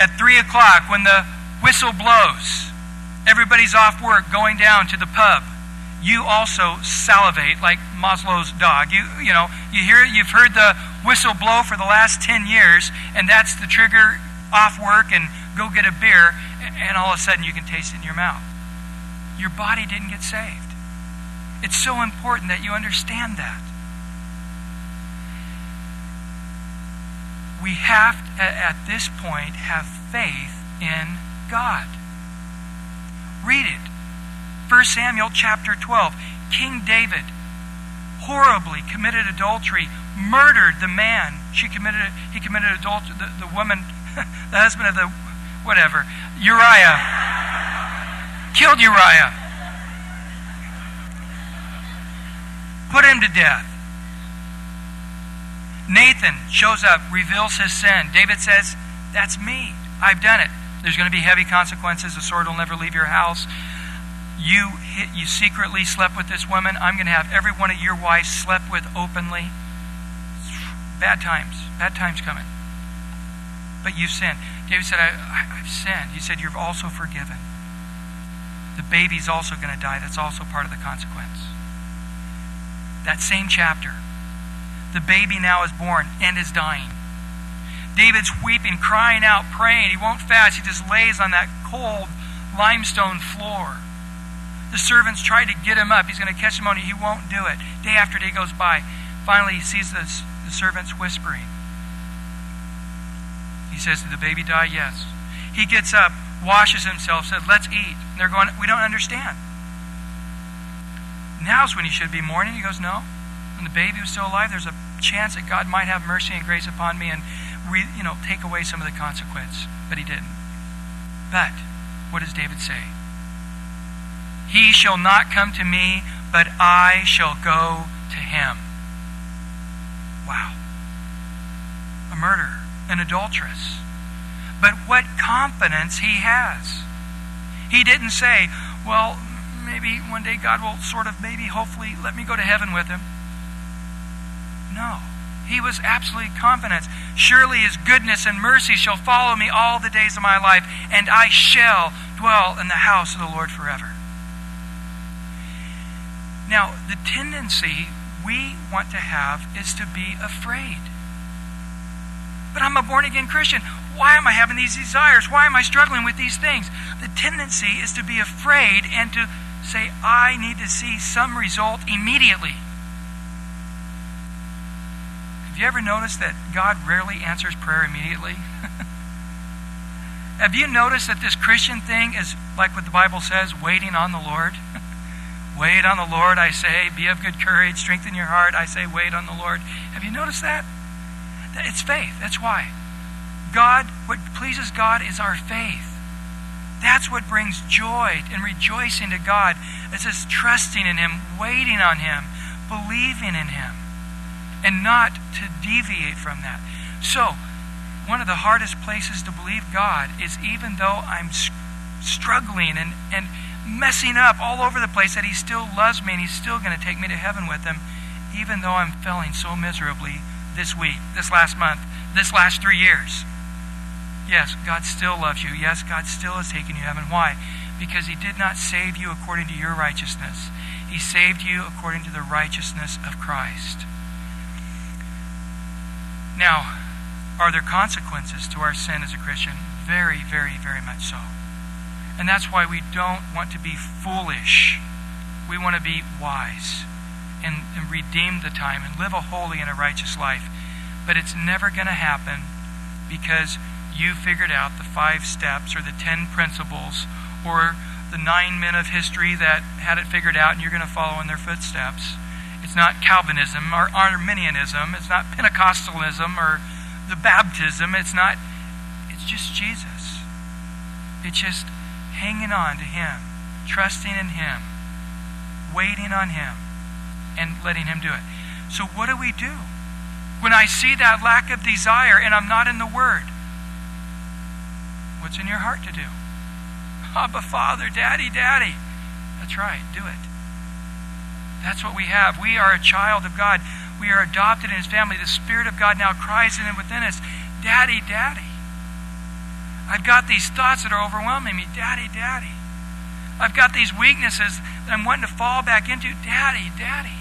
at 3 o'clock when the whistle blows. Everybody's off work going down to the pub. You also salivate like Maslow's dog. You, you know, you hear, you've heard the whistle blow for the last 10 years, and that's the trigger off work and go get a beer, and all of a sudden you can taste it in your mouth. Your body didn't get saved. It's so important that you understand that. we have to, at this point have faith in God. Read it. 1 Samuel chapter 12. King David horribly committed adultery, murdered the man. She committed he committed adultery the, the woman the husband of the whatever, Uriah. killed Uriah. Put him to death. Nathan shows up, reveals his sin. David says, That's me. I've done it. There's going to be heavy consequences. The sword will never leave your house. You hit, you secretly slept with this woman. I'm going to have every one of your wives slept with openly. Bad times. Bad times coming. But you've sinned. David said, I, have sinned. He said, You're also forgiven. The baby's also going to die. That's also part of the consequence. That same chapter. The baby now is born and is dying. David's weeping, crying out, praying. He won't fast. He just lays on that cold limestone floor. The servants try to get him up. He's going to catch him on it. He won't do it. Day after day goes by. Finally, he sees the, the servants whispering. He says, Did the baby die? Yes. He gets up, washes himself, said, Let's eat. And they're going, We don't understand. Now's when he should be mourning. He goes, No. When the baby was still alive, there's a chance that God might have mercy and grace upon me and re, you know take away some of the consequence. But he didn't. But what does David say? He shall not come to me, but I shall go to him. Wow. A murderer, an adulteress. But what confidence he has. He didn't say, well, maybe one day God will sort of, maybe, hopefully, let me go to heaven with him. No. He was absolutely confident. Surely his goodness and mercy shall follow me all the days of my life, and I shall dwell in the house of the Lord forever. Now, the tendency we want to have is to be afraid. But I'm a born again Christian. Why am I having these desires? Why am I struggling with these things? The tendency is to be afraid and to say, I need to see some result immediately. Have you ever noticed that God rarely answers prayer immediately? Have you noticed that this Christian thing is like what the Bible says, waiting on the Lord? wait on the Lord, I say. Be of good courage. Strengthen your heart. I say, wait on the Lord. Have you noticed that? It's faith. That's why. God, what pleases God is our faith. That's what brings joy and rejoicing to God. It's this trusting in Him, waiting on Him, believing in Him, and not to deviate from that. So, one of the hardest places to believe God is even though I'm struggling and, and messing up all over the place, that He still loves me and He's still going to take me to heaven with Him, even though I'm failing so miserably this week, this last month, this last three years. Yes, God still loves you. Yes, God still is taking you to heaven. Why? Because He did not save you according to your righteousness, He saved you according to the righteousness of Christ. Now, are there consequences to our sin as a Christian? Very, very, very much so. And that's why we don't want to be foolish. We want to be wise and, and redeem the time and live a holy and a righteous life. But it's never going to happen because you figured out the five steps or the ten principles or the nine men of history that had it figured out and you're going to follow in their footsteps. It's not Calvinism or Arminianism. It's not Pentecostalism or the baptism. It's not, it's just Jesus. It's just hanging on to Him, trusting in Him, waiting on Him, and letting Him do it. So, what do we do? When I see that lack of desire and I'm not in the Word, what's in your heart to do? Abba, Father, Daddy, Daddy. That's right, do it. That's what we have. We are a child of God. We are adopted in His family. The Spirit of God now cries in and within us, Daddy, Daddy. I've got these thoughts that are overwhelming me. Daddy, Daddy. I've got these weaknesses that I'm wanting to fall back into. Daddy, Daddy.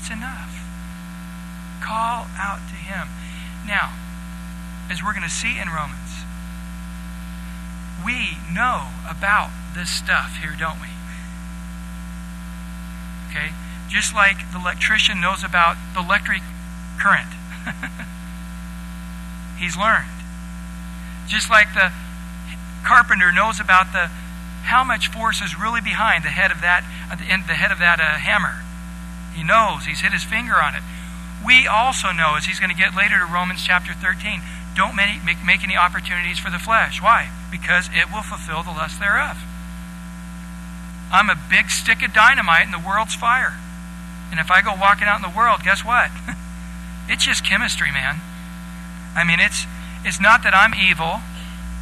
It's enough. Call out to Him. Now, as we're going to see in Romans, we know about this stuff here, don't we? Okay? Just like the electrician knows about the electric current. He's learned. Just like the carpenter knows about the how much force is really behind the head of that the the head of that uh, hammer. He knows. He's hit his finger on it. We also know, as he's going to get later to Romans chapter 13, don't make, make, any opportunities for the flesh. Why? Because it will fulfill the lust thereof. I'm a big stick of dynamite in the world's fire. And if I go walking out in the world, guess what? it's just chemistry, man. I mean, it's it's not that I'm evil.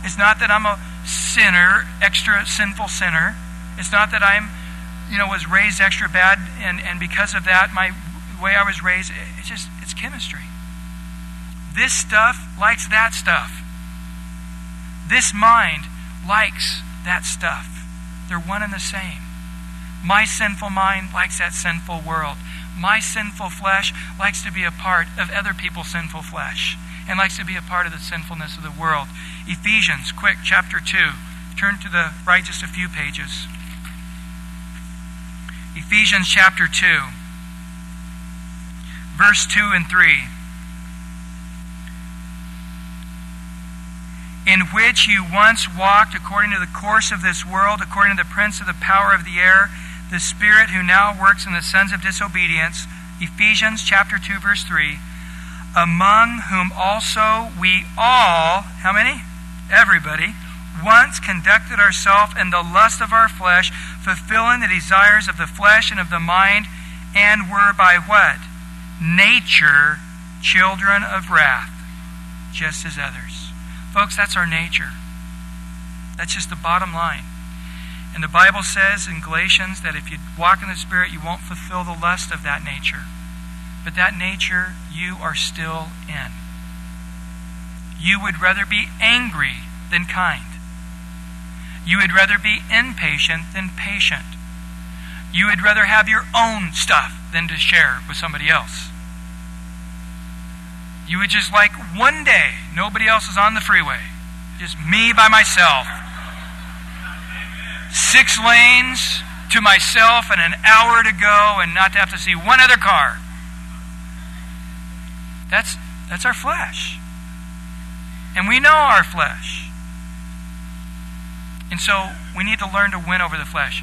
It's not that I'm a sinner, extra sinful sinner. It's not that I'm, you know, was raised extra bad and, and because of that, my way I was raised, it's just it's chemistry. This stuff likes that stuff. This mind likes that stuff. They're one and the same. My sinful mind likes that sinful world. My sinful flesh likes to be a part of other people's sinful flesh and likes to be a part of the sinfulness of the world. Ephesians, quick, chapter 2. Turn to the right just a few pages. Ephesians chapter 2, verse 2 and 3. in which you once walked according to the course of this world, according to the prince of the power of the air, the spirit who now works in the sons of disobedience. Ephesians chapter 2 verse 3. Among whom also we all, how many? Everybody, once conducted ourselves in the lust of our flesh, fulfilling the desires of the flesh and of the mind, and were by what? Nature children of wrath, just as others. Folks, that's our nature. That's just the bottom line. And the Bible says in Galatians that if you walk in the Spirit, you won't fulfill the lust of that nature. But that nature you are still in. You would rather be angry than kind. You would rather be impatient than patient. You would rather have your own stuff than to share with somebody else. You would just like one day, nobody else is on the freeway, just me by myself. Six lanes to myself and an hour to go and not to have to see one other car. That's, that's our flesh. And we know our flesh. And so we need to learn to win over the flesh.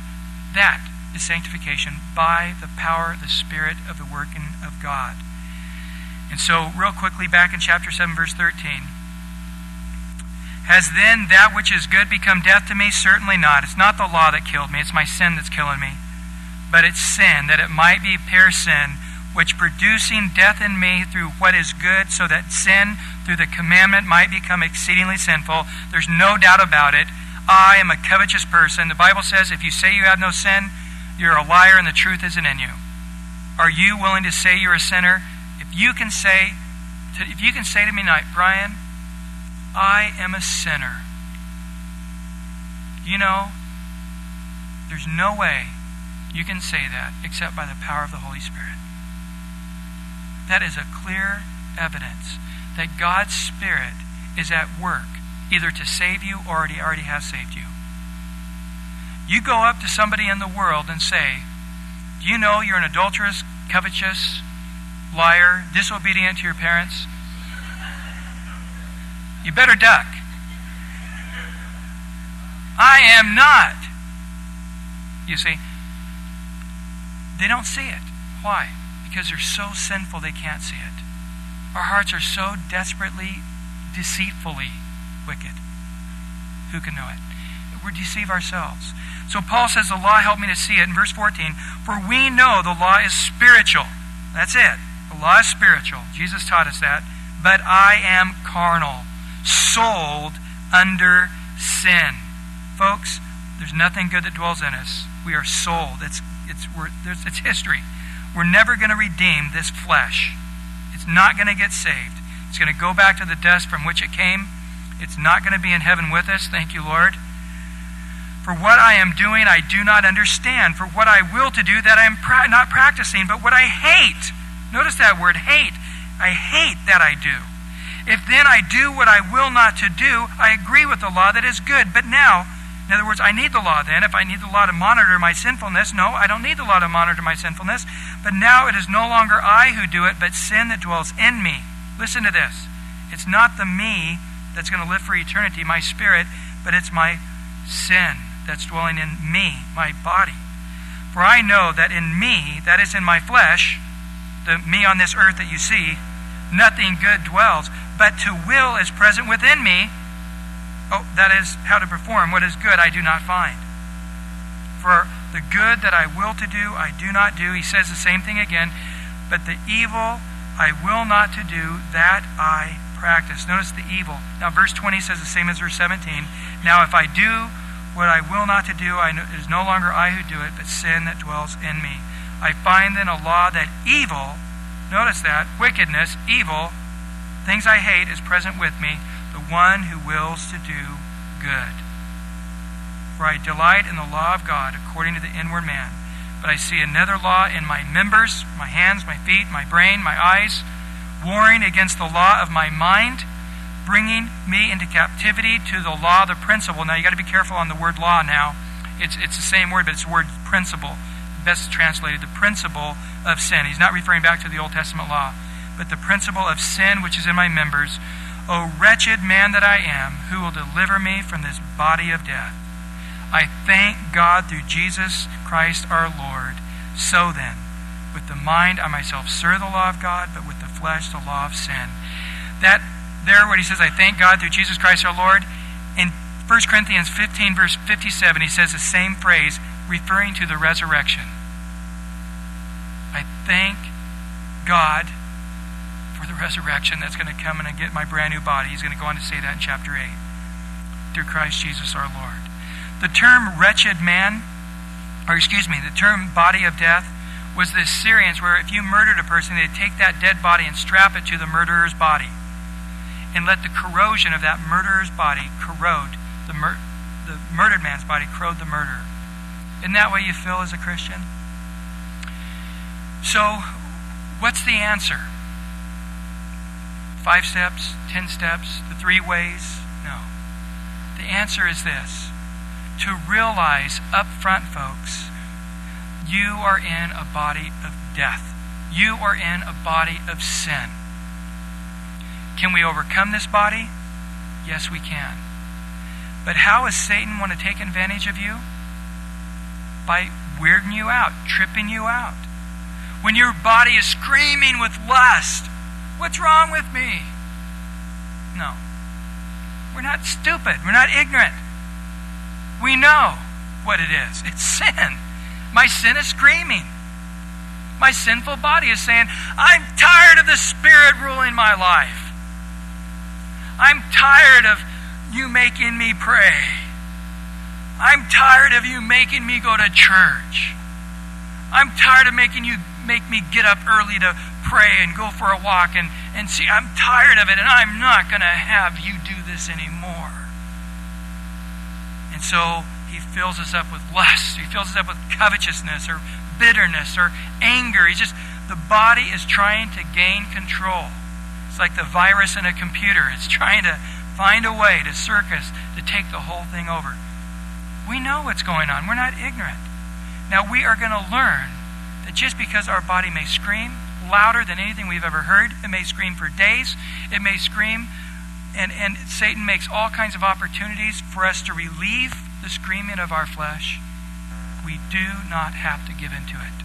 That is sanctification by the power, the Spirit of the working of God. And so, real quickly, back in chapter 7, verse 13. Has then that which is good become death to me? Certainly not. It's not the law that killed me, it's my sin that's killing me. But it's sin, that it might be pure sin, which producing death in me through what is good, so that sin through the commandment might become exceedingly sinful. There's no doubt about it. I am a covetous person. The Bible says if you say you have no sin, you're a liar and the truth isn't in you. Are you willing to say you're a sinner? If you can say, to, if you can say to me tonight, Brian, I am a sinner. You know, there's no way you can say that except by the power of the Holy Spirit. That is a clear evidence that God's Spirit is at work, either to save you or he already has saved you. You go up to somebody in the world and say, Do you know you're an adulterous, covetous, liar, disobedient to your parents, you better duck. I am not. You see, they don't see it. Why? Because they're so sinful they can't see it. Our hearts are so desperately, deceitfully wicked. Who can know it? We deceive ourselves. So Paul says, The law helped me to see it in verse 14. For we know the law is spiritual. That's it. The law is spiritual. Jesus taught us that. But I am carnal, sold under sin. Folks, there's nothing good that dwells in us. We are sold. It's, it's, we're, it's history. We're never going to redeem this flesh. It's not going to get saved. It's going to go back to the dust from which it came. It's not going to be in heaven with us. Thank you, Lord. For what I am doing, I do not understand. For what I will to do, that I am pra- not practicing. But what I hate, Notice that word hate. I hate that I do. If then I do what I will not to do, I agree with the law that is good. But now, in other words, I need the law then. If I need the law to monitor my sinfulness, no, I don't need the law to monitor my sinfulness. But now it is no longer I who do it, but sin that dwells in me. Listen to this. It's not the me that's going to live for eternity, my spirit, but it's my sin that's dwelling in me, my body. For I know that in me, that is in my flesh, the me on this earth that you see, nothing good dwells, but to will is present within me. Oh, that is how to perform what is good I do not find. For The good that I will to do, I do not do. He says the same thing again. But the evil I will not to do, that I practice. Notice the evil. Now, verse 20 says the same as verse 17. Now, if I do what I will not to do, I know, it is no longer I who do it, but sin that dwells in me. I find then a law that evil, notice that, wickedness, evil, things I hate, is present with me, the one who wills to do good. For I delight in the law of God according to the inward man. But I see another law in my members, my hands, my feet, my brain, my eyes, warring against the law of my mind, bringing me into captivity to the law, the principle. Now you got to be careful on the word law now. It's, it's the same word, but it's the word principle. Best translated, the principle of sin. He's not referring back to the Old Testament law, but the principle of sin which is in my members. O wretched man that I am, who will deliver me from this body of death? I thank God through Jesus Christ our Lord. So then, with the mind I myself serve the law of God, but with the flesh the law of sin. That there what he says, I thank God through Jesus Christ our Lord, in 1 Corinthians 15, verse 57, he says the same phrase, referring to the resurrection. I thank God for the resurrection that's going to come and get my brand new body. He's going to go on to say that in chapter 8. Through Christ Jesus our Lord. The term wretched man, or excuse me, the term body of death, was the Syrians where if you murdered a person, they'd take that dead body and strap it to the murderer's body and let the corrosion of that murderer's body corrode the, mur- the murdered man's body, corrode the murderer. Isn't that what you feel as a Christian? So, what's the answer? Five steps, ten steps, the three ways? No. The answer is this to realize up front, folks, you are in a body of death. You are in a body of sin. Can we overcome this body? Yes, we can. But how does Satan want to take advantage of you? By weirding you out, tripping you out. When your body is screaming with lust, what's wrong with me? No. We're not stupid. We're not ignorant. We know what it is it's sin. My sin is screaming. My sinful body is saying, I'm tired of the Spirit ruling my life. I'm tired of you making me pray. I'm tired of you making me go to church. I'm tired of making you make me get up early to pray and go for a walk and, and see. I'm tired of it, and I'm not going to have you do this anymore. And so he fills us up with lust. He fills us up with covetousness or bitterness or anger. He just the body is trying to gain control. It's like the virus in a computer. It's trying to find a way to circus to take the whole thing over. We know what's going on. We're not ignorant. Now we are going to learn that just because our body may scream louder than anything we've ever heard, it may scream for days, it may scream and, and Satan makes all kinds of opportunities for us to relieve the screaming of our flesh. We do not have to give into it.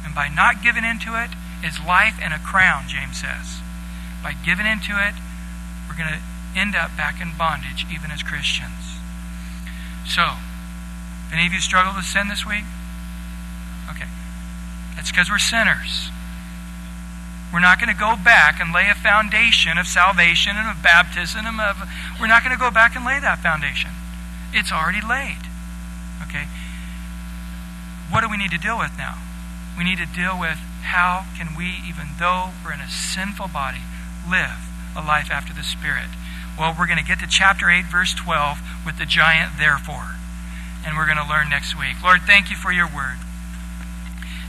And by not giving into it is life and a crown, James says. By giving into it, we're going to end up back in bondage, even as Christians. So, any of you struggle with sin this week? Okay. That's because we're sinners. We're not going to go back and lay a foundation of salvation and of baptism. And of, we're not going to go back and lay that foundation. It's already laid. Okay? What do we need to deal with now? We need to deal with how can we, even though we're in a sinful body, live a life after the Spirit. Well, we're going to get to chapter 8, verse 12, with the giant therefore. And we're going to learn next week. Lord, thank you for your word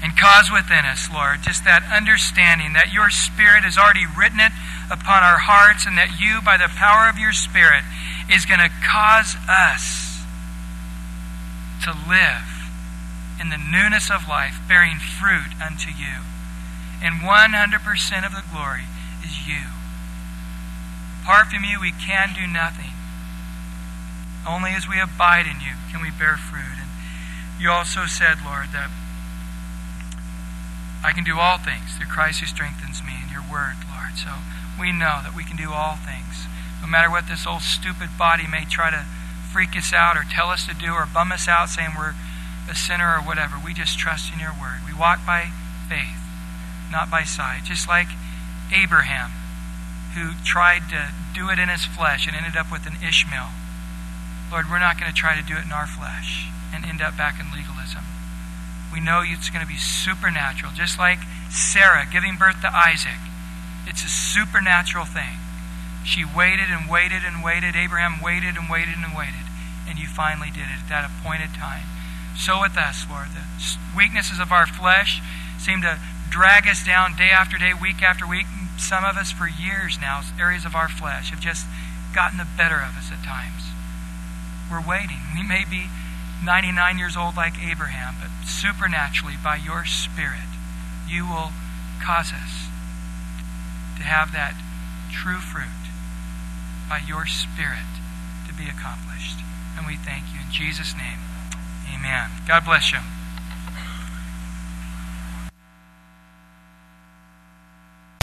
and cause within us, Lord, just that understanding that your Spirit has already written it upon our hearts and that you, by the power of your Spirit, is going to cause us to live in the newness of life, bearing fruit unto you. And 100% of the glory is you. Apart from you, we can do nothing. Only as we abide in you can we bear fruit. And you also said, Lord, that I can do all things through Christ who strengthens me in your word, Lord. So we know that we can do all things. No matter what this old stupid body may try to freak us out or tell us to do or bum us out saying we're a sinner or whatever. We just trust in your word. We walk by faith, not by sight. Just like Abraham, who tried to do it in his flesh and ended up with an Ishmael. Lord, we're not going to try to do it in our flesh and end up back in legalism. We know it's going to be supernatural, just like Sarah giving birth to Isaac. It's a supernatural thing. She waited and waited and waited. Abraham waited and waited and waited. And you finally did it at that appointed time. So with us, Lord. The weaknesses of our flesh seem to drag us down day after day, week after week. Some of us, for years now, areas of our flesh have just gotten the better of us at times. We're waiting. We may be 99 years old like Abraham, but supernaturally, by your Spirit, you will cause us to have that true fruit by your Spirit to be accomplished. And we thank you. In Jesus' name, amen. God bless you.